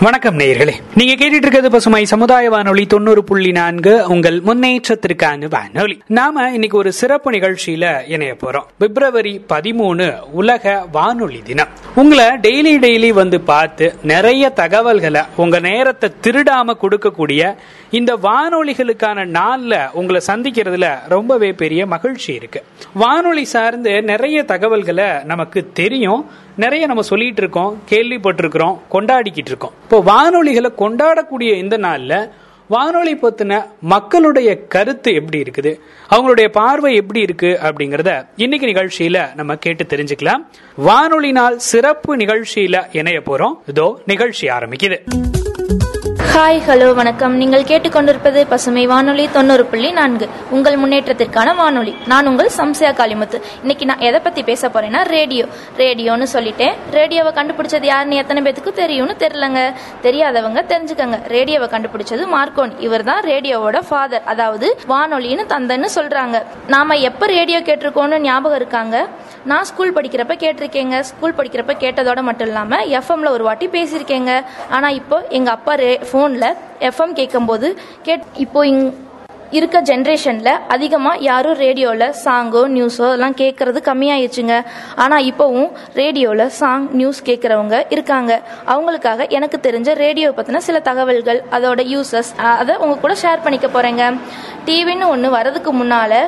வணக்கம் நேயர்களே. நீங்க கேட்டுட்டு இருக்கிறது பசுமை சமுதாய வானொலி தொண்ணூறு புள்ளி நான்கு உங்கள் முன்னேற்றத்திற்கான வானொலி. நாம இன்னைக்கு ஒரு சிறப்பு நிகழ்ச்சியில இணைய போறோம். பிப்ரவரி பதிமூணு உலக வானொலி தினம். உங்களை டெய்லி டெய்லி வந்து பார்த்து நிறைய தகவல்களை உங்க நேரத்தை திருடாம கொடுக்கக்கூடிய இந்த வானொலிகளுக்கான நாள்ல உங்களை சந்திக்கிறதுல ரொம்பவே பெரிய மகிழ்ச்சி இருக்கு. வானொலி சார்ந்து நிறைய தகவல்களை நமக்கு தெரியும். நிறைய நம்ம சொல்லிட்டு இருக்கோம் கேள்விப்பட்டிருக்கிறோம் கொண்டாடிக்கிட்டு இருக்கோம். இப்போ வானொலிகளை கொண்டாடக்கூடிய இந்த நாள்ல வானொலி பத்தின மக்களுடைய கருத்து எப்படி இருக்குது? அவங்களுடைய பார்வை எப்படி இருக்கு அப்படிங்கறத இன்னைக்கு நிகழ்ச்சியில நம்ம கேட்டு தெரிஞ்சுக்கலாம். வானொலி நாள் சிறப்பு நிகழ்ச்சியில இணைய போறோம். இதோ நிகழ்ச்சி ஆரம்பிக்குது. ஹாய் ஹலோ வணக்கம். நீங்கள் கேட்டுக்கொண்டிருப்பது பசுமை வானொலி தொண்ணூறு புள்ளி நான்கு. உங்கள் முன்னேற்றத்திற்கான வானொலி. நான் உங்கள் சம்சயா காளிமுத்து. இன்னைக்கு நான் எதை பத்தி பேச போறேன்னா ரேடியோ. ரேடியோன்னு சொல்லிட்டேன். ரேடியோவை கண்டுபிடிச்சது யாருன்னு எத்தனை பேத்துக்கு தெரியும்னு தெரிலங்க தெரியாதவங்க தெரிஞ்சுக்கங்க. ரேடியோவை கண்டுபிடிச்சது மார்க்கோன் இவர் தான் ரேடியோவோட ஃபாதர். அதாவது வானொலின்னு தந்தன்னு சொல்றாங்க. நாம எப்ப ரேடியோ கேட்டிருக்கோம்னு ஞாபகம் இருக்காங்க? நான் ஸ்கூல் படிக்கிறப்ப கேட்டிருக்கேங்க. ஸ்கூல் படிக்கிறப்ப கேட்டதோட மட்டும் இல்லாம எஃப்எம்ல ஒரு வாட்டி பேசியிருக்கேங்க. ஆனா இப்போ எங்க அப்பா ரே ஃபோனில் எஃப்எம் கேட்கும்போது கேட் இப்போ இங் இருக்க ஜென்ரேஷனில் அதிகமாக யாரும் ரேடியோவில் சாங்கோ நியூஸோ எல்லாம் கேட்குறது கம்மியாயிடுச்சுங்க. ஆனால் இப்போவும் ரேடியோவில் சாங் நியூஸ் கேட்குறவங்க இருக்காங்க. அவங்களுக்காக எனக்கு தெரிஞ்ச ரேடியோ பற்றின சில தகவல்கள் அதோட யூசஸ் அதை உங்கள் கூட ஷேர் பண்ணிக்க போகிறேங்க டிவின்னு ஒன்று வரதுக்கு முன்னால்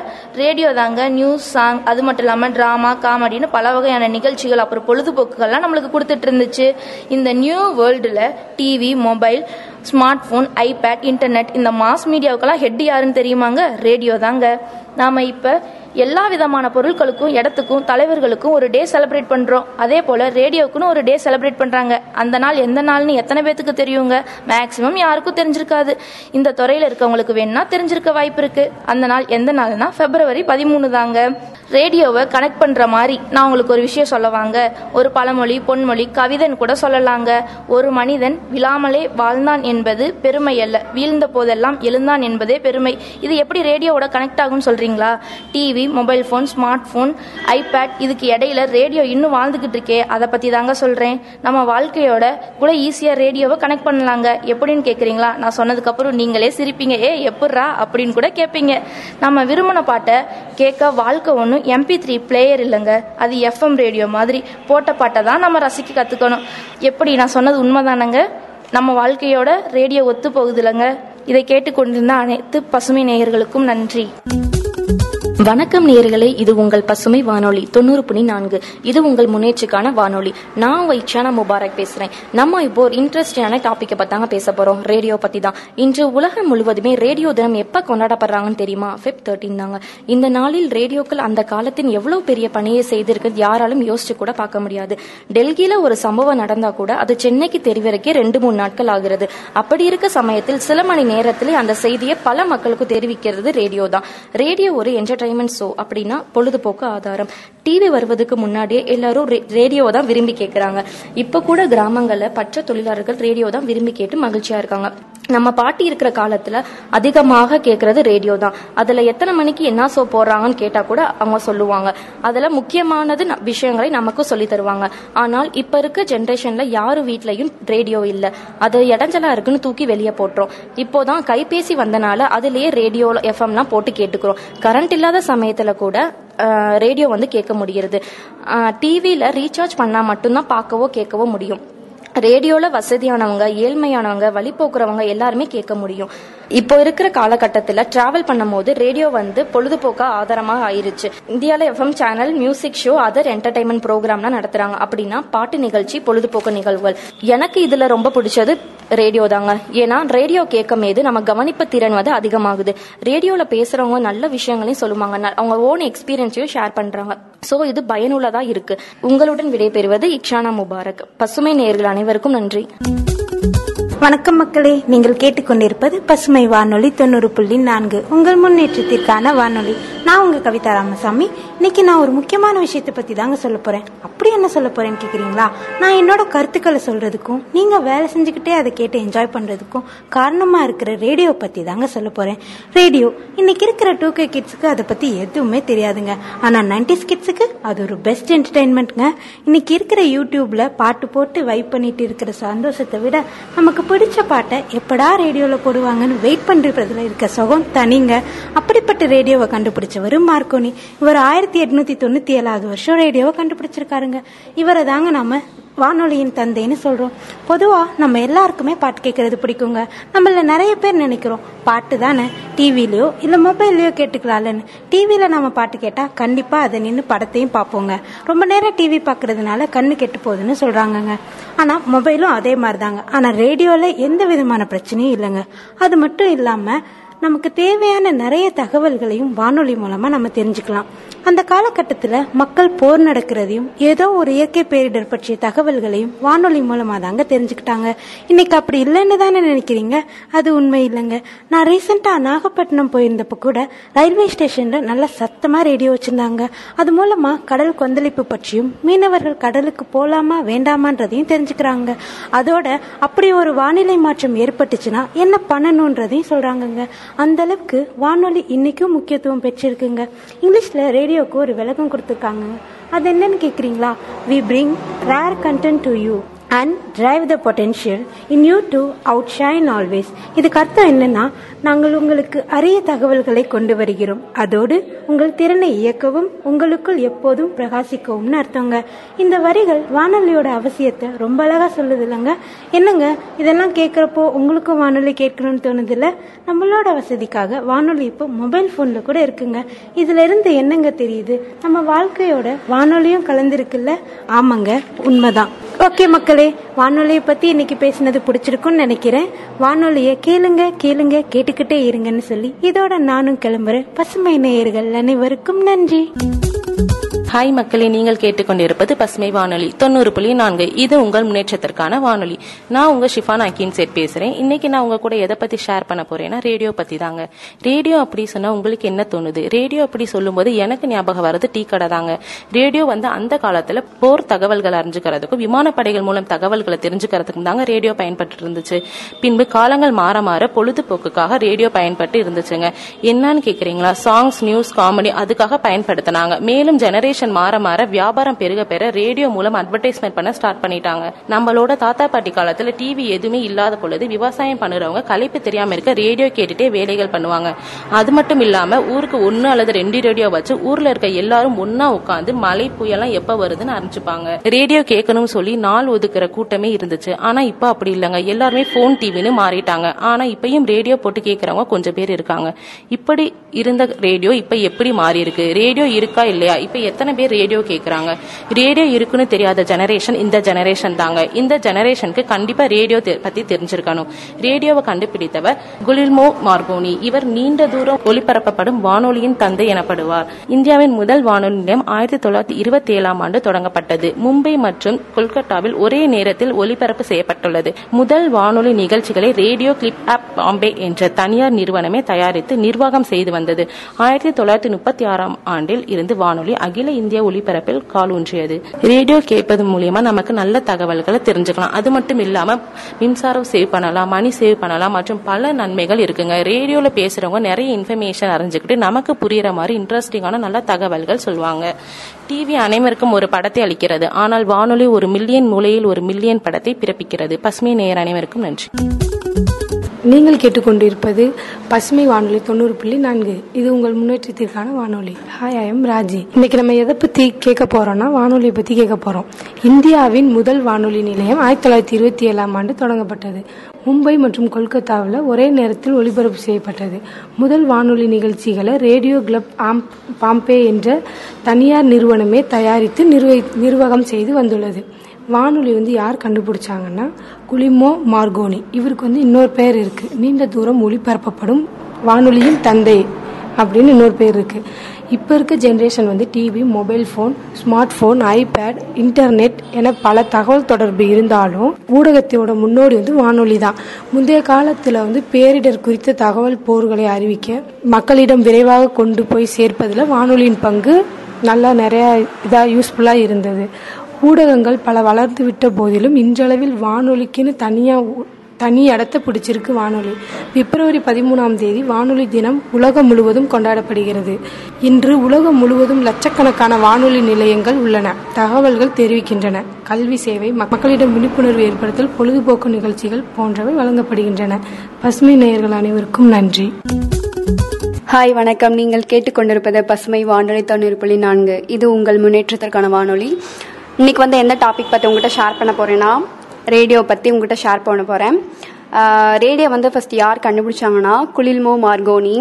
ரேடியோ தாங்க நியூஸ் சாங் அது மட்டும் இல்லாமல் ட்ராமா காமெடின்னு பல வகையான நிகழ்ச்சிகள் அப்புறம் பொழுதுபோக்குகள்லாம் நம்மளுக்கு கொடுத்துட்டு இருந்துச்சு. இந்த நியூ வேர்ல்டில் TV mobile smart phone iPad internet இந்த மாஸ் மீடியாவுக்கெல்லாம் ஹெட் யாருன்னு தெரியுமாங்க? ரேடியோ தாங்க. நாம இப்போ எல்லா விதமான பொருட்களுக்கும் இடத்துக்கும் தலைவர்களுக்கும் ஒரு டே செலிப்ரேட் பண்றோம். அதே போல ரேடியோக்குன்னு ஒரு டே செலிப்ரேட் பண்றாங்க. அந்த நாள் எந்த நாள்னு எத்தனை பேத்துக்கு தெரியுங்க? மேக்சிமம் யாருக்கும் தெரிஞ்சிருக்காது. இந்த துறையில இருக்கவங்களுக்கு வேணும்னா தெரிஞ்சிருக்க வாய்ப்பு இருக்கு. அந்த நாள் எந்த நாள்னா பிப்ரவரி பதிமூணு தாங்க. ரேடியோவை கனெக்ட் பண்ற மாதிரி. நான் உங்களுக்கு ஒரு விஷயம் சொல்லவாங்க. ஒரு பழமொழி பொன்மொழி கவிதைன்னு கூட சொல்லலாங்க. ஒரு மனிதன் விழாமலே வாழ்ந்தான் என்பது பெருமை அல்ல. வீழ்ந்த போதெல்லாம் எழுந்தான் என்பதே பெருமை. இது எப்படி ரேடியோவோட கனெக்ட் ஆகும்னு சொல்றீங்களா? TV mobile phone smart phone iPad இதுக்கு இடையில ரேடியோ இன்னும் வாழ்ந்துகிட்டு இருக்கே. அதை பத்தி தாங்க சொல்றேன். நம்ம வாழ்க்கையோட கூட ஈஸியா ரேடியோவை கனெக்ட் பண்ணலாங்க. எப்படின்னு கேக்குறீங்களா? நான் சொன்னதுக்கு அப்புறம் நீங்களே சிரிப்பீங்க. ஏ எப்பட்றா? அப்படின்னு கூட கேட்பீங்க நம்ம விரும்பின பாட்டை கேட்க வாழ்க்கை ஒன்று ஒன்றும் எம்பி த்ரீ பிளேயர் இல்லைங்க. அது எஃப்எம் ரேடியோ மாதிரி போட்ட பாட்டை தான் நம்ம ரசிக்க கற்றுக்கணும் எப்படி நான் சொன்னது உண்மைதானங்க? நம்ம வாழ்க்கையோட ரேடியோ ஒத்து போகுது இல்லைங்க. இதை கேட்டுக்கொண்டிருந்த அனைத்து பசுமை நேயர்களுக்கும் நன்றி. வணக்கம் நேர்களே இது உங்கள் பசுமை வானொலி தொண்ணூறு புள்ளி நான்கு. இது உங்கள் முன்னேற்றுக்கான வானொலி. நான் உங்க முபாரக் பேசுறேன். நம்ம இப்போ ஒரு இன்ட்ரெஸ்டிங்கான டாபிக்கை பத்தாங்க பேச போறோம். ரேடியோ பத்தி தான் இன்று உலகம் முழுவதுமே ரேடியோ தினம் எப்ப கொண்டாடப்படுறாங்கன்னு தெரியுமா? பிப் தேர்ட்டின் தாங்க. இந்த நாளில் ரேடியோக்கள் அந்த காலத்தின் எவ்வளவு பெரிய பணியை செய்திருக்கு யாராலும் யோசிச்சு கூட பார்க்க முடியாது. டெல்லியில ஒரு சம்பவம் நடந்தா கூட அது சென்னைக்கு தெரிவிக்கே ரெண்டு மூணு நாட்கள் ஆகிறது. அப்படி இருக்க சமயத்தில் சில மணி நேரத்திலே அந்த செய்தியை பல மக்களுக்கு தெரிவிக்கிறது ரேடியோ தான். ரேடியோ ஒரு என்டர்டைன்மெண்ட் ஷோ அப்படின்னா பொழுதுபோக்கு ஆதாரம். டிவி வருவதுக்கு முன்னாடியே எல்லாரும் ரேடியோ தான் விரும்பி கேட்கறாங்க இப்ப கூட கிராமங்கள்ல பற்ற தொழிலாளர்கள் ரேடியோ தான் விரும்பி கேட்டு மகிழ்ச்சியா இருக்காங்க. நம்ம பாட்டி இருக்கிற காலத்துல அதிகமாக கேட்கறது ரேடியோ தான். அதுல எத்தனை மணிக்கு என்ன ஷோ போடுறாங்கன்னு கேட்டா கூட அவங்க சொல்லுவாங்க. அதுல முக்கியமானது ந- விஷயங்களை நமக்கு சொல்லி தருவாங்க. ஆனால் இப்ப இருக்க ஜென்ரேஷன்ல யாரு வீட்லயும் ரேடியோ இல்ல. அது இடைஞ்சலா இருக்குன்னு தூக்கி வெளியே போட்டுரும். இப்போதான் கைபேசி வந்தனால அதுலயே ரேடியோ எஃப்எம்லாம் போட்டு கேட்டுக்கிறோம். கரண்ட் இல்லாத சமயத்துல கூட ரேடியோ வந்து கேட்க முடிகிறது டிவியில ரீசார்ஜ் பண்ணா மட்டும்தான் பார்க்கவோ கேட்கவோ முடியும். ரேடியோவில் வசதியானவங்க ஏழ்மையானவங்க வழி போக்குறவங்க எல்லாருமே கேட்க முடியும். இப்போ இருக்கிற காலகட்டத்தில் டிராவல் பண்ணும்போது ரேடியோ வந்து பொழுதுபோக்காக ஆதாரமாக ஆயிருச்சு. இந்தியாவில் FM channel music show other entertainment ப்ரோக்ராம்லாம் நடத்துறாங்க. அப்படின்னா பாட்டு நிகழ்ச்சி பொழுதுபோக்கு நிகழ்வுகள். எனக்கு இதுல ரொம்ப பிடிச்சது ரேடியோ தாங்க. ஏன்னா ரேடியோ கேட்கும் போது நம்ம கவனிப்பு திறன் வந்து அதிகமாகுது. ரேடியோல பேசுறவங்க நல்ல விஷயங்களையும் சொல்லுவாங்க. அவங்க ஓன் எக்ஸ்பீரியன்ஸையும் ஷேர் பண்றாங்க. சோ இது பயனுள்ளதா இருக்கு. உங்களுடன் விடைபெறுவது இக்ஷானா முபாரக். பசுமை நேர்கள் அனைவருக்கும் நன்றி. வணக்கம் மக்களே நீங்கள் கேட்டுக்கொண்டிருப்பது பசுமை வானொலி தொண்ணூறு புள்ளி நான்கு. உங்கள் முன்னேற்றத்திற்கான வானொலி. நான் உங்க கவிதா ராமசாமி. இன்னைக்கு நான் ஒரு முக்கியமான விஷயத்தை பத்தி தாங்க சொல்ல போறேன். அப்படி என்ன சொல்ல போறேன்னு கேக்குறீங்களா? நான் என்னோட கருத்துக்களை சொல்றதுக்கும் நீங்க வேலை செஞ்சுக்கிட்டே அதை கேட்டு என்ஜாய் பண்றதுக்கும் காரணமா இருக்கிற ரேடியோ பத்தி தாங்க சொல்ல போறேன். ரேடியோ இன்னைக்கு இருக்கிற டூ கே கிட்ஸுக்கு அதை பத்தி எதுவுமே தெரியாதுங்க. ஆனா நைன்டிஸ் கிட்ஸுக்கு அது ஒரு பெஸ்ட் என்டர்டைன்மெண்ட்ங்க இன்னைக்கு இருக்கிற யூடியூப்ல பாட்டு போட்டு வைப் பண்ணிட்டு இருக்கிற சந்தோஷத்தை விட நமக்கு பிடிச்ச பாட்டை எப்படா ரேடியோவில் போடுவாங்கன்னு வெயிட் பண்ணுறதுல இருக்க சுகம் தனிங்க. அப்படிப்பட்ட ரேடியோவை கண்டுபிடிச்சவர் மார்க்கோனி. இவர் ஆயிரத்தி எட்நூற்றி தொண்ணூற்றி ஏழாவது வருஷம் ரேடியோவை கண்டுபிடிச்சிருக்காருங்க. இவரை தாங்க நம்ம வானொலியின் தந்தைன்னு சொல்கிறோம் பொதுவாக நம்ம எல்லாருக்குமே பாட்டு கேட்கறது பிடிக்குங்க. நம்மள நிறைய பேர் நினைக்கிறோம். பாட்டு தானே? டிவிலையோ இல்லை மொபைல்லையோ கேட்டுக்கலாம்லன்னு டிவியில் நம்ம பாட்டு கேட்டால் கண்டிப்பாக அதை நின்று படத்தையும் பார்ப்போங்க. ரொம்ப நேரம் டிவி பார்க்குறதுனால கண்ணு கெட்டு போகுதுன்னு சொல்கிறாங்கங்க ஆனால் மொபைலும் அதே மாதிரி தாங்க ஆனால் ரேடியோவில் எந்த விதமான பிரச்சனையும் இல்லைங்க. அது மட்டும் இல்லாமல் நமக்கு தேவையான நிறைய தகவல்களையும் வானொலி மூலமா நம்ம தெரிஞ்சுக்கலாம். அந்த காலகட்டத்தில் மக்கள் போர் நடக்கிறதையும் ஏதோ ஒரு இயற்கை பேரிடர் பற்றிய தகவல்களையும் வானொலி மூலமாக தாங்க தெரிஞ்சுக்கிட்டாங்க. இன்னைக்கு அப்படி இல்லைன்னு தானே நினைக்கிறீங்க? அது உண்மை இல்லைங்க. நான் ரீசெண்டாக நாகப்பட்டினம் போயிருந்தப்போ கூட ரயில்வே ஸ்டேஷனில் நல்ல சத்தமாக ரேடியோ வச்சுருந்தாங்க. அது மூலமாக கடல் கொந்தளிப்பு பற்றியும் மீனவர்கள் கடலுக்கு போகலாமா வேண்டாமான்றதையும் தெரிஞ்சுக்கிறாங்க. அதோட அப்படி ஒரு வானிலை மாற்றம் ஏற்பட்டுச்சுன்னா என்ன பண்ணணுன்றதையும் சொல்கிறாங்கங்க அந்த அளவுக்கு வானொலி இன்றைக்கும் முக்கியத்துவம் பெற்றிருக்குங்க. இங்கிலீஷில் ரேடியோவுக்கு ஒரு விளக்கம் கொடுத்துருக்காங்க. அது என்னன்னு கேட்குறீங்களா we bring rare content to you and drive the potential in you to outshine always இதுக்கு அர்த்தம் என்னன்னா நாங்கள் உங்களுக்கு அரிய தகவல்களை கொண்டு வருகிறோம். அதோடு உங்கள் திறனை இயக்கவும் உங்களுக்குள் எப்போதும் பிரகாசிக்கவும்னு அர்த்தங்க. இந்த வரிகள் வானொலியோட அவசியத்தை ரொம்ப அழகா சொல்லுது இல்லைங்க? என்னங்க? இதெல்லாம் கேட்குறப்போ உங்களுக்கும் வானொலி கேட்கணும்னு தோணுது இல்ல நம்மளோட வசதிக்காக வானொலி இப்போ மொபைல் ஃபோனில் கூட இருக்குங்க. இதுல இருந்து என்னங்க தெரியுது? நம்ம வாழ்க்கையோட வானொலியும் கலந்துருக்குல்ல? ஆமாங்க உண்மைதான். ஓகே மக்களே வானொலியை பத்தி இன்னைக்கு பேசினது பிடிச்சிருக்கும்னு நினைக்கிறேன். வானொலியை கேளுங்க கேளுங்க கேட்டுக்கிட்டே இருங்கன்னு சொல்லி இதோட நானும் கிளம்புறேன். பசுமை நேயர்கள் அனைவருக்கும் நன்றி. ஹாய் மக்களே நீங்கள் கேட்டுக்கொண்டிருப்பது பசுமை வானொலி. தொண்ணூறு புள்ளி நான்கு. இது உங்கள் முன்னேற்றத்திற்கான வானொலி. நான் உங்க ஷிஃபான் அக்கீன் சேட் பேசுறேன். இன்னைக்கு நான் உங்க கூட எதை பத்தி ஷேர் பண்ண போறேன்னா ரேடியோ பத்தி தாங்க. ரேடியோ அப்படி சொன்னா உங்களுக்கு என்ன தோணுது? ரேடியோ அப்படி சொல்லும்போது எனக்கு ஞாபகம் வர்றது டீ கடை தாங்க. ரேடியோ வந்து அந்த காலத்துல போர் தகவல்கள் அறிஞ்சுக்கிறதுக்கும் விமானப்படைகள் மூலம் தகவல்களை தெரிஞ்சுக்கிறதுக்கும் தாங்க ரேடியோ பயன்பட்டு இருந்துச்சு. பின்பு காலங்கள் மாற மாற பொழுதுபோக்குக்காக ரேடியோ பயன்பட்டு இருந்துச்சுங்க. என்னன்னு கேக்குறீங்களா? சாங்ஸ் நியூஸ் காமெடி அதுக்காக பயன்படுத்தினாங்க. மேலும் ஜெனரேஷன் மாற மாற வியாபாரம் பெருக பெற ரேடியோ மூலம் அட்வர்டைஸ்மெண்ட் பண்ண ஸ்டார்ட் பண்ணிட்டாங்க. நம்மளோட தாத்தா பாட்டி காலத்துல டிவி எதுவுமே இல்லாத பொழுது விவசாயம் பண்ணுறவங்க களைப்பு தெரியாம இருக்க ரேடியோ கேட்டுட்டே வேலைகள் பண்ணுவாங்க. அது மட்டும் இல்லாம ஊருக்கு ஒன்னு அல்லது ரெண்டு ரேடியோ வச்சு ஊர்ல இருக்க எல்லாரும் ஒன்னா உட்காந்து மழை புயலாம் எப்ப வருதுன்னு அரைஞ்சுப்பாங்க ரேடியோ கேட்கணும்னு சொல்லி நாள் ஒதுக்குற கூட்டமே இருந்துச்சு. ஆனா இப்ப அப்படி இல்லைங்க. எல்லாருமே போன் டிவின்னு மாறிட்டாங்க. ஆனா இப்பயும் ரேடியோ போட்டு கேட்கறவங்க கொஞ்சம் பேர் இருக்காங்க. இப்படி இருந்த ரேடியோ இப்ப எப்படி மாறி இருக்கு ரேடியோ இருக்கா இல்லையா? இப்ப எத்தனை எத்தனை பேர் ரேடியோ கேட்குறாங்க ரேடியோ இருக்குன்னு தெரியாத ஜெனரேஷன் இந்த ஜெனரேஷன் தாங்க. இந்த ஜெனரேஷனுக்கு கண்டிப்பாக ரேடியோ பற்றி தெரிஞ்சிருக்கணும். ரேடியோவை கண்டுபிடித்தவர் குலில்மோ மார்கோனி இவர் நீண்ட தூரம் ஒளிபரப்பப்படும் வானொலியின் தந்தை எனப்படுவார். இந்தியாவின் முதல் வானொலி நிலையம் ஆயிரத்தி தொள்ளாயிரத்தி இருபத்தி ஏழாம் ஆண்டு தொடங்கப்பட்டது. மும்பை மற்றும் கொல்கத்தாவில் ஒரே நேரத்தில் ஒலிபரப்பு செய்யப்பட்டுள்ளது. முதல் வானொலி நிகழ்ச்சிகளை ரேடியோ கிளிப் ஆப் பாம்பே என்ற தனியார் நிறுவனமே தயாரித்து நிர்வாகம் செய்து வந்தது. ஆயிரத்தி தொள்ளாயிரத்தி முப்பத்தி ஆறாம் ஆண்டில் இருந்து வானொலி அகில இந்திய ஒளிபரப்பில் கால் ஊன்றியது. ரேடியோ கேட்பது மூலியமா நமக்கு நல்ல தகவல்களை தெரிஞ்சுக்கலாம். அது மட்டும் இல்லாம மின்சாரம் சேவ் பண்ணலாம் மணி சேவ் பண்ணலாம் மற்றும் பல நன்மைகள் இருக்குங்க. ரேடியோல பேசுறவங்க நிறைய இன்ஃபர்மேஷன் அறிஞ்சுக்கிட்டு நமக்கு புரியுற மாதிரி இன்ட்ரெஸ்டிங்கான நல்ல தகவல்கள் சொல்லுவாங்க. டிவி அனைவருக்கும் ஒரு படத்தை அளிக்கிறது. ஆனால் வானொலி ஒரு மில்லியன் மூலையில் ஒரு மில்லியன் படத்தை பிறப்பிக்கிறது. பசுமை நேயர் அனைவருக்கும் நன்றி. நீங்கள் கேட்டுக்கொண்டிருப்பது பசுமை வானொலி தொண்ணூறு புள்ளி நான்கு. இது உங்கள் முன்னேற்றத்திற்கான வானொலி. ஹாய் ஐ எம் ராஜி இன்னைக்கு நம்ம எதை பத்தி கேட்க போறோம்னா வானொலியை பத்தி கேட்க போறோம். இந்தியாவின் முதல் வானொலி நிலையம் ஆயிரத்தி தொள்ளாயிரத்தி இருபத்தி ஏழாம் ஆண்டு தொடங்கப்பட்டது. மும்பை மற்றும் கொல்கத்தாவில் ஒரே நேரத்தில் ஒளிபரப்பு செய்யப்பட்டது. முதல் வானொலி நிகழ்ச்சிகளை ரேடியோ கிளப் ஆம் பாம்பே என்ற தனியார் நிறுவனமே தயாரித்து நிர்வகி நிர்வாகம் செய்து வந்துள்ளது. வானொலி வந்து யார் கண்டுபிடிச்சாங்கன்னா குலிமோ மார்கோனி. இவருக்கு வந்து இன்னொரு பேர் இருக்கு. நீண்ட தூரம் ஒளிபரப்பப்படும் வானொலியின் தந்தை அப்படின்னு இன்னொரு பேர் இருக்கு. இப்போ இருக்க ஜென்ரேஷன் வந்து TV mobile phone smart phone iPad internet என பல தகவல் தொடர்பு இருந்தாலும் ஊடகத்தோட முன்னோடி வந்து வானொலி தான் முந்தைய காலத்தில் வந்து பேரிடர் குறித்த தகவல் போர்களை அறிவிக்க மக்களிடம் விரைவாக கொண்டு போய் சேர்ப்பதில் வானொலியின் பங்கு நல்லா நிறையா இதாக யூஸ்ஃபுல்லாக இருந்தது. ஊடகங்கள் பல வளர்ந்து விட்ட போதிலும் இன்றளவில் வானொலிக்குன்னு தனியாக தனி இடத்தை பிடிச்சிருக்கு வானொலி. பிப்ரவரி பதிமூணாம் தேதி வானொலி தினம் உலகம் முழுவதும் கொண்டாடப்படுகிறது. இன்று உலகம் முழுவதும் லட்சக்கணக்கான வானொலி நிலையங்கள் உள்ளன. தகவல்கள் தெரிவிக்கின்றன. கல்வி சேவை மக்களிடம் விழிப்புணர்வு ஏற்படுத்தல் பொழுதுபோக்கு நிகழ்ச்சிகள் போன்றவை வழங்கப்படுகின்றன. பசுமை நேயர்கள் அனைவருக்கும் நன்றி. ஹாய் வணக்கம். நீங்கள் கேட்டுக்கொண்டிருப்பது பசுமை வானொலி தொண்ணூறு புள்ளி நான்கு. இது உங்கள் முன்னேற்றத்திற்கான வானொலி. இன்னைக்கு வந்து எந்த டாபிக் பற்றி உங்ககிட்ட ஷேர் பண்ண போறேன்னா ரேடியோ பற்றி உங்ககிட்ட ஷேர் பண்ண போகிறேன் ரேடியோ வந்து ஃபஸ்ட் யார் கண்டுபிடிச்சாங்கன்னா குளில்மோ மார்கோனி.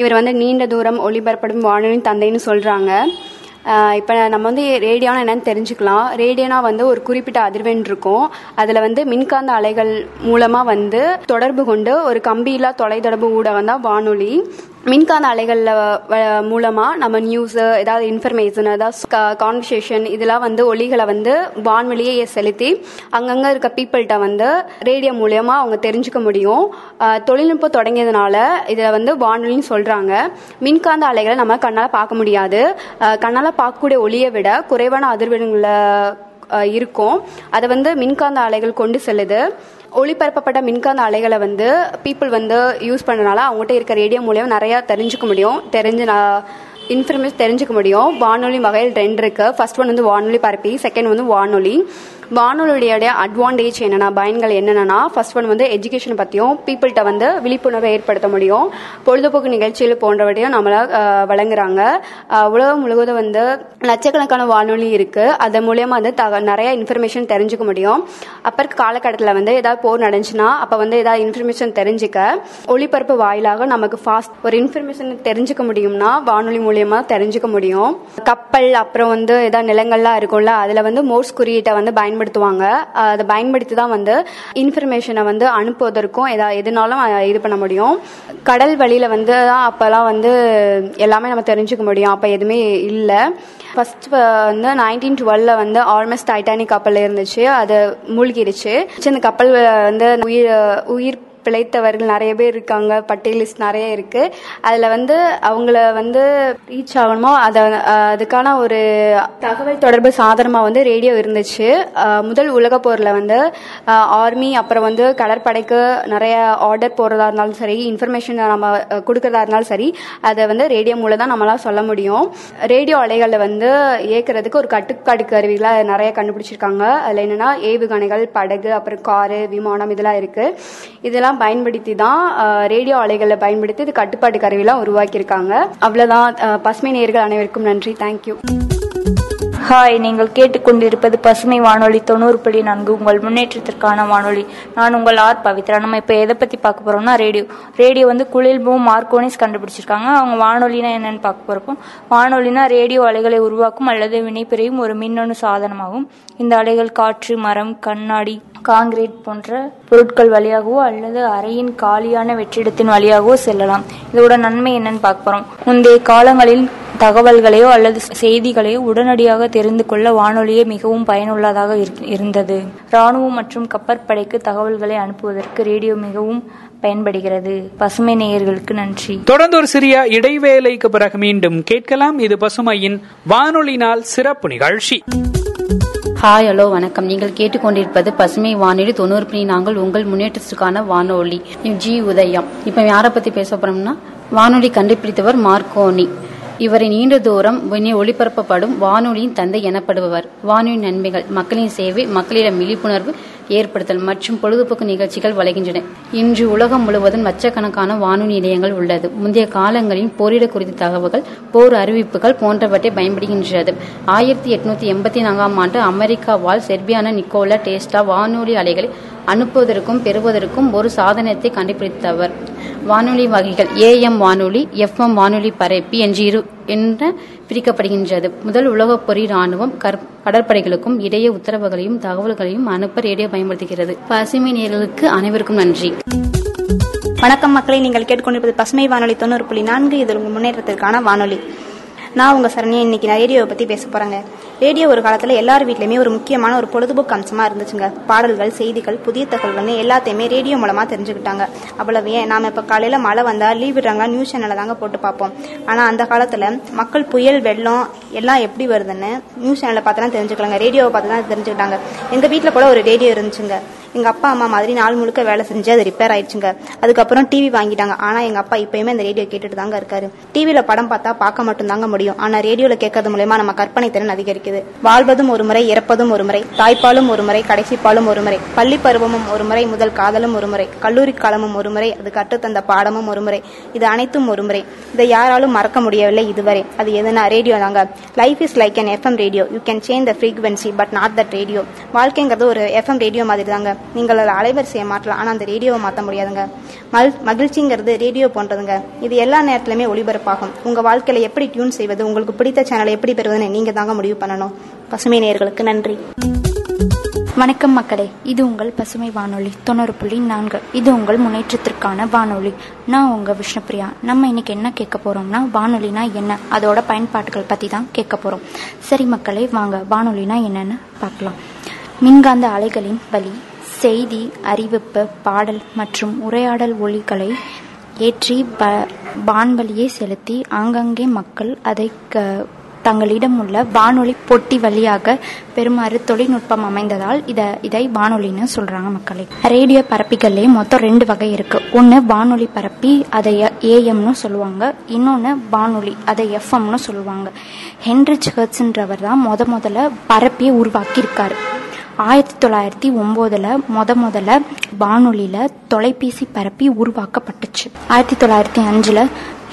இவர் வந்து நீண்ட தூரம் ஒளிபரப்படும் வானொலியின் தந்தைன்னு சொல்கிறாங்க இப்போ நம்ம வந்து ரேடியோனா என்னன்னு தெரிஞ்சுக்கலாம். ரேடியோனா வந்து ஒரு குறிப்பிட்ட அதிர்வெண் இருக்கும். அதில் வந்து மின்காந்த அலைகள் மூலமாக வந்து தொடர்பு கொண்டு ஒரு கம்பியில்லா தொலைத்தொடர்பு ஊடகம் தான் வானொலி. மின்காந்த அலைகளில் மூலமாக நம்ம நியூஸு ஏதாவது இன்ஃபர்மேஷன் ஏதாவது கான்வர்சேஷன் இதெல்லாம் வந்து ஒலிகளை வந்து வான்வெளியே செலுத்தி அங்கங்கே இருக்க பீப்புள்கிட்ட வந்து ரேடியோ மூலயமா அவங்க தெரிஞ்சுக்க முடியும். தொழில்நுட்பம் தொடங்கியதுனால இதில் வந்து வானொலின்னு சொல்கிறாங்க மின்காந்த அலைகளை நம்ம கண்ணால் பார்க்க முடியாது. கண்ணால் பார்க்கக்கூடிய ஒளியை விட குறைவான அதிர்வெண்களை இருக்கும். அதை வந்து மின்காந்த அலைகள் கொண்டு செல்லுது. ஒளிபரப்பப்பட்ட மின்காந்த அலைகளை வந்து பீப்புள் வந்து யூஸ் பண்ணனால அவங்ககிட்ட இருக்க ரேடியோ மூலியம் நிறையா தெரிஞ்சுக்க முடியும். தெரிஞ்சு நான் இன்ஃபர்மேஷன் தெரிஞ்சுக்க முடியும். வானொலி வகையில் ரெண்டு இருக்குது ஃபர்ஸ்ட் ஒன் வந்து வானொலி பரப்பி செகண்ட் வந்து வானொலி. வானொலியுடைய அட்வான்டேஜ் என்னென்னா பயன்கள் என்னென்னா ஃபர்ஸ்ட் ஒன் வந்து எஜுகேஷன் பற்றியும் பீப்புள்கிட்ட வந்து விழிப்புணர்வை ஏற்படுத்த முடியும். பொழுதுபோக்கு நிகழ்ச்சிகள் போன்றவற்றையும் நம்மளால் வழங்குறாங்க. உலகம் முழுவதும் வந்து லட்சக்கணக்கான வானொலி இருக்கு. அதன் மூலயமா வந்து தக நிறைய இன்ஃபர்மேஷன் தெரிஞ்சுக்க முடியும். அப்போ இருக்க காலகட்டத்தில் வந்து ஏதாவது போர் நடந்துச்சுன்னா அப்போ வந்து ஏதாவது இன்ஃபர்மேஷன் தெரிஞ்சுக்க ஒளிபரப்பு வாயிலாக நமக்கு ஃபாஸ்ட் ஒரு இன்ஃபர்மேஷன் தெரிஞ்சுக்க முடியும்னா வானொலி மூலியமா தெரிஞ்சுக்க முடியும். கப்பல் அப்புறம் வந்து ஏதாவது நிலங்கள்லாம் இருக்கும்ல அதில் வந்து மோர்ஸ் குறியீட்டை வந்து பயன் பயன்படுத்துவாங்க. அதை பயன்படுத்தி தான் வந்து இன்ஃபர்மேஷனை வந்து அனுப்புவதற்கும் எதா எதுனாலும் இது பண்ண முடியும். கடல் வழியில் வந்து தான் அப்போல்லாம் வந்து எல்லாமே நம்ம தெரிஞ்சுக்க முடியும். அப்போ எதுவுமே இல்லை. ஃபர்ஸ்ட் வந்து நைன்டீன் டுவெல்ல வந்து ஆல்மோஸ்ட் டைட்டானிக் கப்பல் இருந்துச்சு. அது மூழ்கிடுச்சு அந்த கப்பல் வந்து உயிர் உயிர் பிழைத்தவர்கள் நிறைய பேர் இருக்காங்க பட்டியலிஸ்ட் நிறைய இருக்கு. அதில் வந்து அவங்கள வந்து ரீச் ஆகணுமோ அதை அதுக்கான ஒரு தகவல் தொடர்பு சாதனமாக வந்து ரேடியோ இருந்துச்சு. முதல் உலக போரில் வந்து ஆர்மி அப்புறம் வந்து கடற்படைக்கு நிறைய ஆர்டர் போடுறதா இருந்தாலும் சரி இன்ஃபர்மேஷன் நம்ம கொடுக்கறதா இருந்தாலும் சரி அதை வந்து ரேடியோ மூலம் தான் நம்மளால் சொல்ல முடியும். ரேடியோ அலைகளை வந்து இயக்குறதுக்கு ஒரு கட்டுப்பாடு கருவிகளை நிறைய கண்டுபிடிச்சிருக்காங்க. அதில் என்னென்னா ஏவுகணைகள் படகு அப்புறம் காரு விமானம் இதெல்லாம் இருக்கு. இதெல்லாம் இதெல்லாம் பயன்படுத்தி தான் ரேடியோ அலைகளை பயன்படுத்தி இது கட்டுப்பாட்டு கருவிலாம் உருவாக்கியிருக்காங்க. அவ்வளோதான் பசுமை நேர்கள் அனைவருக்கும் நன்றி. தேங்க்யூ ஹாய் நீங்கள் கேட்டுக்கொண்டிருப்பது பசுமை வானொலி தொண்ணூறு புள்ளி நான்கு உங்கள் முன்னேற்றத்திற்கான வானொலி. நான் உங்கள் ஆர் பவித்ரா. நம்ம இப்போ எதை பற்றி பார்க்க போகிறோம்னா ரேடியோ. ரேடியோ வந்து குளிர்போ மார்க்கோனிஸ் கண்டுபிடிச்சிருக்காங்க. அவங்க வானொலினா என்னன்னு பார்க்க போகிறப்போ வானொலினா ரேடியோ அலைகளை உருவாக்கும் அல்லது வினைபெறையும் ஒரு மின்னணு சாதனமாகும். இந்த அலைகள் காற்று மரம் கண்ணாடி காங்கிரீட் போன்ற பொருட்கள் வழியாகவோ அல்லது அறையின் காலியான வெற்றிடத்தின் வழியாகவோ செல்லலாம். இதோட நன்மை என்னன்னு பார்க்க போகிறோம் முந்தைய காலங்களில் தகவல்களையோ அல்லது செய்திகளையோ உடனடியாக தெரிந்து கொள்ள வானொலியே மிகவும் பயனுள்ளதாக இருந்தது. ராணுவம் மற்றும் கப்பற்படைக்கு தகவல்களை அனுப்புவதற்கு ரேடியோ மிகவும் பயன்படுகிறது. பசுமை நேயர்களுக்கு நன்றி. தொடர்ந்து ஒரு சிறிய இடைவேளைக்கு பிறகு மீண்டும் கேட்கலாம். இது பசுமையின் வானொலி நாள் சிறப்பு நிகழ்ச்சி. ஹாய் ஹலோ வணக்கம். நீங்கள் கேட்டுக்கொண்டிருப்பது பசுமை வானொலி தொண்ணூறு புள்ளி நாங்கள் உங்கள் முன்னேற்றத்திற்கான வானொலி. ஜி உதயம். இப்ப யாரை பத்தி பேச போறோம்னா வானொலி கண்டுபிடித்தவர் மார்க்கோனி. இவரை நீண்ட தூரம் ஒளிபரப்பப்படும் வானொலியின் தந்தை எனப்படுபவர். வானொலி நன்மைகள் மக்களின் சேவை மக்களிடம் விழிப்புணர்வு ஏற்படுத்தல் மற்றும் பொழுதுபோக்கு நிகழ்ச்சிகள் வழங்குகின்றன. இன்று உலகம் முழுவதும் லட்சக்கணக்கான வானொலி நிலையங்கள் உள்ளது. முந்தைய காலங்களில் போரிட குறித்த தகவல்கள் போர் அறிவிப்புகள் போன்றவற்றை பயன்படுகின்றது. ஆயிரத்தி எட்நூத்தி எண்பத்தி நான்காம் ஆண்டு அமெரிக்காவால் செர்பியான நிக்கோலா டேஸ்டா வானொலி அலைகளை அனுப்புவதற்கும் பெறுவதற்கும் ஒரு சாதனத்தை கண்டுபிடித்தவர். வானொலி வகைகள் ஏஎம் வானொலி எஃப்எம் வானொலி பரப்பி என்று இரு என்ற பிரிக்கப்படுகின்றது. முதல் உலகப் பொறி ராணுவம் கடற்படைகளுக்கும் இடையே உத்தரவுகளையும் தகவல்களையும் அனுப்ப ரேடியோ பயன்படுத்துகிறது. பசுமை நேர்களுக்கு அனைவருக்கும் நன்றி. வணக்கம் மக்களை நீங்கள் கேட்டுக்கொண்டிருப்பது பசுமை வானொலி தொண்ணூறு புள்ளி நான்கு. இது உங்கள் முன்னேற்றத்திற்கான வானொலி. நான் உங்க சரணியை இன்னைக்கு நான் ரேடியோவை பத்தி பேச போறேங்க. ரேடியோ ஒரு காலத்துல எல்லார் வீட்லயுமே ஒரு முக்கியமான ஒரு பொழுதுபோக்கு அம்சமா இருந்துச்சுங்க. பாடல்கள் செய்திகள் புதிய தகவல்கள்னு எல்லாத்தையுமே ரேடியோ மூலமா தெரிஞ்சுக்கிட்டாங்க. அவ்வளவு ஏன்? நாம இப்ப காலையில மழை வந்தா லீவ் விடுறாங்களா நியூஸ் சேனலை தாங்க போட்டு பார்ப்போம். ஆனா அந்த காலத்துல மக்கள் புயல் வெள்ளம் எல்லாம் எப்படி வருதுன்னு நியூஸ் சேனலை பார்த்து தான் தெரிஞ்சுக்கலாங்க. ரேடியோவை பார்த்து தான் தெரிஞ்சுக்கிட்டாங்க. எங்க வீட்டில் கூட ஒரு ரேடியோ இருந்துச்சுங்க. எங்க அப்பா அம்மா மாதிரி நாள் முழுக்க வேலை செஞ்சு அது ரிப்பேர் ஆயிடுச்சுங்க. அதுக்கப்புறம் டிவி வாங்கிட்டாங்க. ஆனா எங்க அப்பா இப்பயுமே அந்த ரேடியோ கேட்டுட்டு தாங்க இருக்காரு. டிவில படம் பார்த்தா பார்க்க மட்டும் தாங்க முடியும். ஆனா ரேடியோல கேட்கறது மூலயமா நம்ம கற்பனை திறன் அதிகரிக்குது. வாழ்வதும் ஒரு முறை இறப்பதும் ஒரு முறை தாய்ப்பாலும் ஒரு முறை கடைசி பாலும் ஒரு முறை பள்ளி பருவமும் ஒரு முறை முதல் காதலும் ஒரு முறை கல்லூரி காலமும் ஒரு முறை அது கற்றுத்தந்த பாடமும் ஒரு முறை இது அனைத்தும் ஒரு முறை. இதை யாராலும் மறக்க முடியவில்லை இதுவரை. அது எதுனா ரேடியோ தாங்க. Life is like an FM radio you can change the frequency but not that radio வாழ்க்கைங்கிறது ஒரு எஃப்எம் ரேடியோ மாதிரி தாங்க நீங்கள் அதை அலைவரிசையை மாற்றலாம் ஆனால் அந்த ரேடியோவை மாற்ற முடியாதுங்க. மல் மகிழ்ச்சிங்கிறது ரேடியோ போன்றதுங்க. இது எல்லா நேரத்திலுமே ஒளிபரப்பாகும். உங்கள் வாழ்க்கையில எப்படி டியூன் செய்வது உங்களுக்கு பிடித்த சேனலை எப்படி பெறுவதுன்னு நீங்கள் தாங்க முடிவு பண்ணணும். பசுமை நேயர்களுக்கு நன்றி. வணக்கம் மக்களே. இது உங்கள் பசுமை வானொலி தொண்ணூறு புள்ளி நான்கு. இது உங்கள் முன்னேற்றத்திற்கான வானொலி. நான் உங்க விஷ்ணுபிரியா. நம்ம இன்னைக்கு என்ன கேட்க போறோம்னா வானொலினா என்ன? அதோட பயன்பாடுகள் பத்தி தான் கேட்க போறோம். சரி மக்களே வாங்க. வானொலினா என்னன்னு பார்க்கலாம். மின்காந்த அலைகளின் வழி செய்தி அறிவிப்பு பாடல் மற்றும் உரையாடல் ஒலிகளை ஏற்றி ப வான்வழியே செலுத்தி ஆங்காங்கே மக்கள் அதை க தங்களிடம் உள்ள வானொலி பொட்டி வழியாக பெறுமாறு தொழில்நுட்பம் அமைந்ததால் இதை இதை வானொலின்னு சொல்றாங்க மக்களே. ரேடியோ பரப்பிகள்லயே மொத்தம் ரெண்டு வகை இருக்கு. ஒன்னு வானொலி பரப்பி அதை ஏஎம்னு சொல்லுவாங்க. இன்னொன்னு வானொலி அதை எஃப்எம்னு சொல்லுவாங்க. ஹென்ரிச் ஹெர்ட்ஸ்ன்றவர் தான் முத முதல்ல பரப்பியை உருவாக்கி இருக்காரு ஆயிரத்தி தொள்ளாயிரத்தி ஒம்போதில் முத முதல்ல வானொலியில தொலைபேசி பரப்பி உருவாக்கப்பட்டுச்சு. ஆயிரத்தி தொள்ளாயிரத்தி அஞ்சுல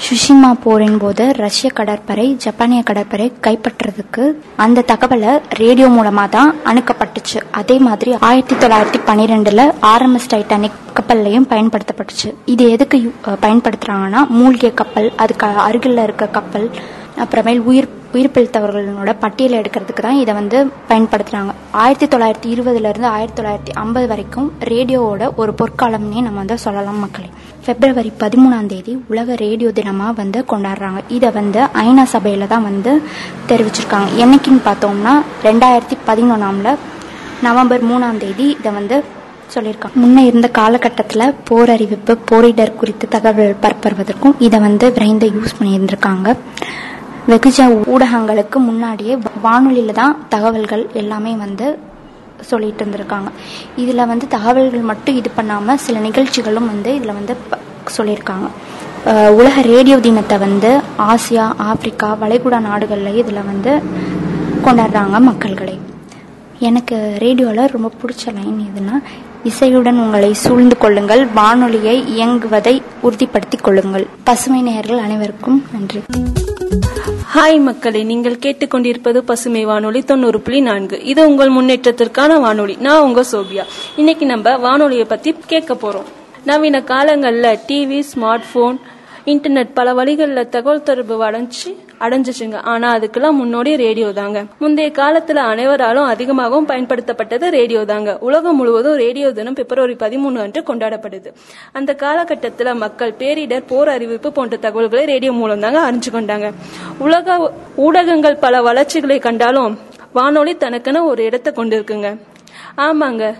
சுஷிமா போரின் போது ரஷ்ய கடற்படை ஜப்பானிய கடற்படை கைப்பற்றுறதுக்கு அந்த தகவலை ரேடியோ மூலமா தான் அணுக்கப்பட்டுச்சு அதே மாதிரி ஆயிரத்தி தொள்ளாயிரத்தி பன்னிரெண்டுல ஆர்எம்எஸ் டைட்டானிக் கப்பல்லையும் பயன்படுத்தப்பட்டுச்சு. இது எதுக்கு யூ- பயன்படுத்துறாங்கன்னா மூழ்கிய கப்பல் அதுக்கு அருகில் இருக்க கப்பல் அப்புறமேல் உயிர் உயிர் பிழைத்தவர்களோட பட்டியலை எடுக்கிறதுக்கு தான் இதை வந்து பயன்படுத்துறாங்க. ஆயிரத்தி தொள்ளாயிரத்தி இருபதுலேருந்து ஆயிரத்தி தொள்ளாயிரத்தி ஐம்பது வரைக்கும் ரேடியோவோட ஒரு பொற்காலம்னே நம்ம வந்து சொல்லலாம் மக்களே. பிப்ரவரி பதிமூணாம் தேதி உலக ரேடியோ தினமாக வந்து கொண்டாடுறாங்க. இதை வந்து ஐநா சபையில் தான் வந்து தெரிவிச்சிருக்காங்க. என்னைக்குன்னு பார்த்தோம்னா ரெண்டாயிரத்தி பதினொன்றாம்ல நவம்பர் மூணாம் தேதி இதை வந்து சொல்லியிருக்காங்க. முன்ன இருந்த காலகட்டத்தில் போர் அறிவிப்பு போரிடர் குறித்து தகவல் பரப்புவதற்கும் இதை வந்து விரைந்து யூஸ் பண்ணியிருந்திருக்காங்க. வெகுஜ ஊடகங்களுக்கு முன்னாடியே வானொலியில தான் தகவல்கள் எல்லாமே வந்து சொல்லிட்டு இருந்திருக்காங்க. இதில் வந்து தகவல்கள் மட்டும் இது பண்ணாமல் சில நிகழ்ச்சிகளும் வந்து இதில் வந்து ப- சொல்லியிருக்காங்க. உலக ரேடியோ தினத்தை வந்து ஆசியா ஆப்பிரிக்கா வளைகுடா நாடுகளில் இதில் வந்து கொண்டாடுறாங்க மக்கள்களை. எனக்கு ரேடியோவில் ரொம்ப பிடிச்ச லைன் எதுனா இசையுடன் உங்களை சூழ்ந்து கொள்ளுங்கள் வானொலியை இயங்குவதை உறுதிப்படுத்திக் கொள்ளுங்கள். பசுமை நேயர்கள் அனைவருக்கும் நன்றி. ஹாய் மக்களை நீங்கள் கேட்டுக்கொண்டிருப்பது பசுமை வானொலி தொண்ணூறு புள்ளி நான்கு. இது உங்கள் முன்னேற்றத்திற்கான வானொலி. நான் உங்க சோபியா. இன்னைக்கு நம்ம வானொலியை பத்தி கேட்க போறோம். நவீன காலங்களில் டிவி ஸ்மார்ட் போன் இன்டர்நெட் பல வழிகளில் தகவல் தொடர்பு வளர்ச்சி அடைஞ்சிச்சுங்க. ஆனா அதுக்கெல்லாம் முன்னோடி ரேடியோ தாங்க. முந்தைய காலத்துல அனைவராலும் அதிகமாகவும் பயன்படுத்தப்பட்டது ரேடியோ தாங்க. உலகம் முழுவதும் ரேடியோ தினம் பிப்ரவரி பதிமூணு அன்று கொண்டாடப்படுது. அந்த காலகட்டத்துல மக்கள் பேரிடர் போர் அறிவிப்பு போன்ற தகவல்களை ரேடியோ மூலம் தாங்க அறிஞ்சு கொண்டாங்க. உலக ஊடகங்கள் பல வளர்ச்சிகளை கண்டாலும் வானொலி தனக்குன்னு ஒரு இடத்தை கொண்டிருக்குங்க. ஆமாங்க.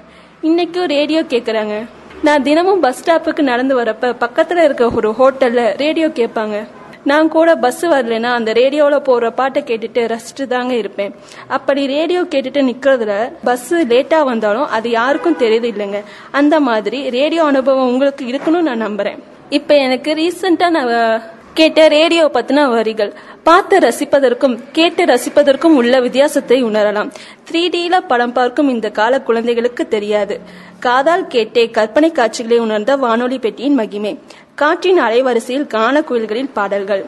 இன்னைக்கும் ரேடியோ கேக்குறாங்க. நான் தினமும் பஸ் ஸ்டாப்புக்கு நடந்து வரப்ப பக்கத்துல இருக்க ஒரு ஹோட்டல்ல ரேடியோ கேட்பாங்க. நான் கூட பஸ் வரலைன்னா அந்த ரேடியோவில் போற பாட்டை கேட்டுட்டு ரசிச்சுட்டு தாங்க இருப்பேன். அப்படி ரேடியோ கேட்டுட்டு நிக்கிறதுல பஸ் லேட்டா வந்தாலும் அது யாருக்கும் தெரியுது இல்லைங்க. அந்த மாதிரி ரேடியோ அனுபவம் உங்களுக்கு இருக்குன்னு நான் நம்புறேன். இப்ப எனக்கு ரீசெண்டா நான் கேட்ட ரேடியோ பத்தின வரிகள். பார்த்து ரசிப்பதற்கும் கேட்டு ரசிப்பதற்கும் உள்ள வித்தியாசத்தை உணரலாம். த்ரீ டில படம் பார்க்கும் இந்த கால குழந்தைகளுக்கு தெரியாது. காதால் கேட்டே கற்பனை காட்சிகளை உணர்ந்த வானொலி பெட்டியின் மகிமை. காற்றின் அலைவரிசையில் கான குயில்களின் பாடல்கள்.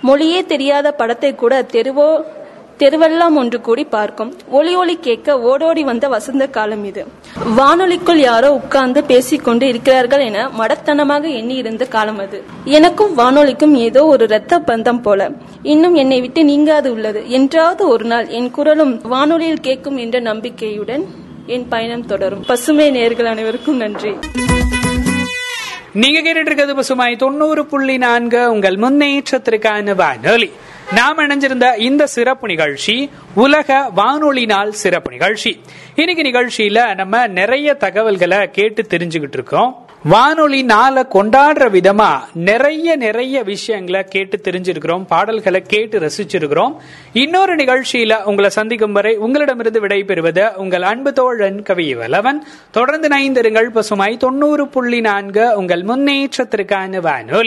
மொழியே தெரியாத படத்தை கூட தெருவோ தெருவெல்லாம் ஒன்று கூடி பார்க்கும். ஒளி ஒளி கேட்க ஓடோடி வந்த வசந்த காலம் இது. வானொலிக்குள் யாரோ உட்கார்ந்து பேசிக்கொண்டு இருக்கிறார்கள் என மடத்தனமாக எண்ணி இருந்த காலம் அது. எனக்கும் வானொலிக்கும் ஏதோ ஒரு இரத்த பந்தம் போல. இன்னும் என்னை விட்டு நீங்காது உள்ளது. என்றாவது ஒரு நாள் என் குரலும் வானொலியில் கேட்கும் என்ற நம்பிக்கையுடன் என் பயணம் தொடரும். பசுமை நேர்கள் அனைவருக்கும் நன்றி. நீங்க கேட்டுட்டு இருக்கிறது பசுமாய் தொண்ணூறு புள்ளி நான்கு உங்கள் முன்னேற்றத்திற்கான வானொலி. நாம் இணைஞ்சிருந்த இந்த சிறப்பு நிகழ்ச்சி உலக வானொலி நாள் சிறப்பு நிகழ்ச்சி. இன்னைக்கு நிகழ்ச்சியில நம்ம நிறைய தகவல்களை கேட்டு தெரிஞ்சுக்கிட்டு இருக்கோம் வானொலி நாளை கொண்டாடுற விதமா நிறைய நிறைய விஷயங்களை கேட்டு தெரிஞ்சிருக்கிறோம் பாடல்களை கேட்டு ரசிச்சிருக்கிறோம். இன்னொரு நிகழ்ச்சியில உங்களை சந்திக்கும் வரை உங்களிடமிருந்து விடைபெறுவது உங்கள் அன்பு தோழன் கவியவலவன் தொடர்ந்து நைந்திருங்கள் பசுமாய் தொண்ணூறு புள்ளி நான்கு உங்கள் முன்னேற்றத்திற்கான வானொலி.